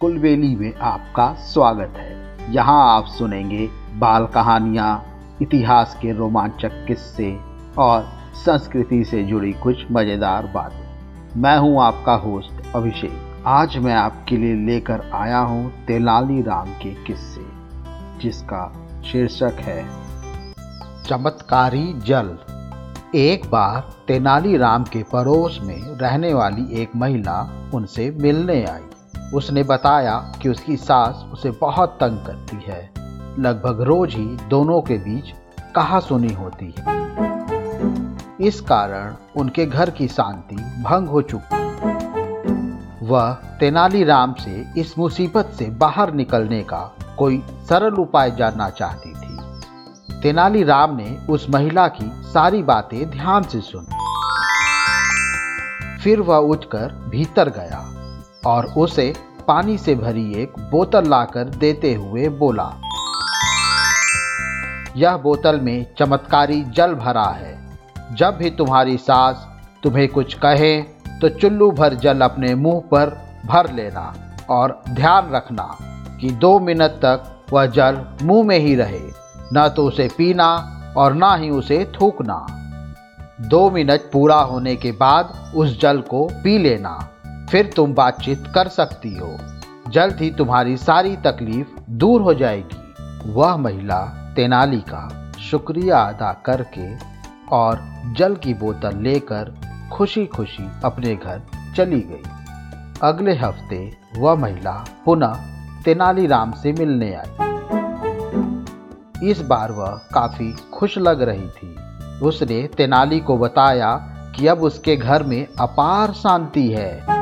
कुलबेली में आपका स्वागत है। यहाँ आप सुनेंगे बाल कहानियाँ, इतिहास के रोमांचक किस्से और संस्कृति से जुड़ी कुछ मज़ेदार बातें। मैं हूँ आपका होस्ट अभिषेक। आज मैं आपके लिए लेकर आया हूँ तेलाली राम के किस्से, जिसका शीर्षक है, चमत्कारी जल। एक बार तेनालीराम के पड़ोस में रहने वाली एक महिला उनसे मिलने आई। उसने बताया कि उसकी सास उसे बहुत तंग करती है। लगभग रोज ही दोनों के बीच कहा सुनी होती है। इस कारण उनके घर की शांति भंग हो चुकी वह तेनालीराम से इस मुसीबत से बाहर निकलने का कोई सरल उपाय जानना चाहती थी। तेनालीराम ने उस महिला की सारी बातें ध्यान से सुनी। फिर वह उठकर भीतर गया। और उसे पानी से भरी एक बोतल लाकर देते हुए बोला, यह बोतल में चमत्कारी जल भरा है। जब भी तुम्हारी सास तुम्हें कुछ कहे तो चुल्लू भर जल अपने मुँह पर भर लेना और ध्यान रखना कि दो मिनट तक वह जल मुँह में ही रहे। न तो उसे पीना और ना ही उसे थूकना। दो मिनट पूरा होने के बाद उस जल को पी लेना। फिर तुम बातचीत कर सकती हो। जल्द ही तुम्हारी सारी तकलीफ़ दूर हो जाएगी। वह महिला तेनाली का शुक्रिया अदा करके और जल की बोतल लेकर खुशी खुशी अपने घर चली गई। अगले हफ़्ते वह महिला पुनः तेनालीराम से मिलने आई। इस बार वह काफ़ी खुश लग रही थी। उसने तेनाली को बताया कि अब उसके घर में अपार शांति है।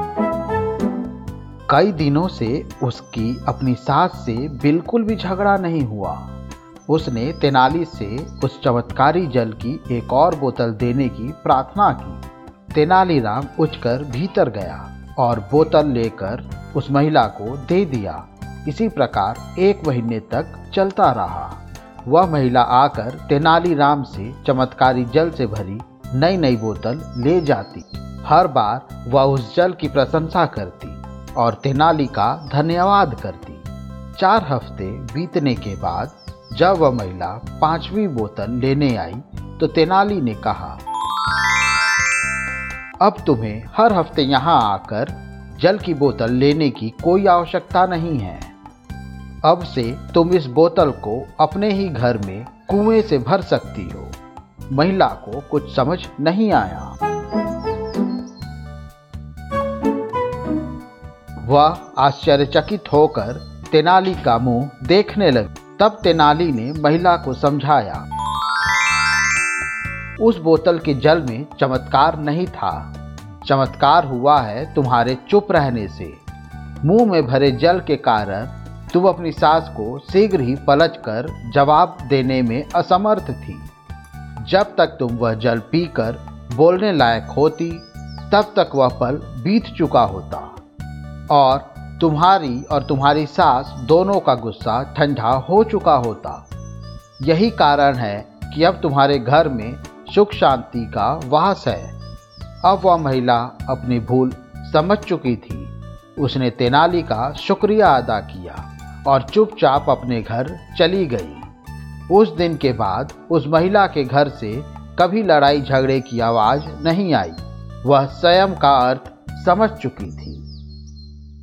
कई दिनों से उसकी अपनी सास से बिल्कुल भी झगड़ा नहीं हुआ। उसने तेनाली से उस चमत्कारी जल की एक और बोतल देने की प्रार्थना की। तेनालीराम उठकर भीतर गया और बोतल लेकर उस महिला को दे दिया। इसी प्रकार एक महीने तक चलता रहा। वह महिला आकर तेनालीराम से चमत्कारी जल से भरी नई नई बोतल ले जाती। हर बार वह उस जल की प्रशंसा करती। और तेनाली का धन्यवाद करती। चार हफ़्ते बीतने के बाद जब वह महिला पांचवी बोतल लेने आई तो तेनाली ने कहा, अब तुम्हें हर हफ़्ते यहाँ आकर जल की बोतल लेने की कोई आवश्यकता नहीं है। अब से तुम इस बोतल को अपने ही घर में कुएँ से भर सकती हो। महिला को कुछ समझ नहीं आया। वह आश्चर्यचकित होकर तेनाली का मुँह देखने लगी। तब तेनाली ने महिला को समझाया, उस बोतल के जल में चमत्कार नहीं था। चमत्कार हुआ है तुम्हारे चुप रहने से। मुँह में भरे जल के कारण तुम अपनी सास को शीघ्र ही पलट कर जवाब देने में असमर्थ थी। जब तक तुम वह जल पीकर बोलने लायक होती, तब तक वह पल बीत चुका होता। और तुम्हारी और तुम्हारी सास दोनों का गुस्सा ठंडा हो चुका होता। यही कारण है कि अब तुम्हारे घर में सुख शांति का वास है। अब वह महिला अपनी भूल समझ चुकी थी। उसने तेनाली का शुक्रिया अदा किया और चुपचाप अपने घर चली गई। उस दिन के बाद उस महिला के घर से कभी लड़ाई झगड़े की आवाज़ नहीं आई। वह स्वयं का अर्थ समझ चुकी थी।